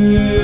Yeah.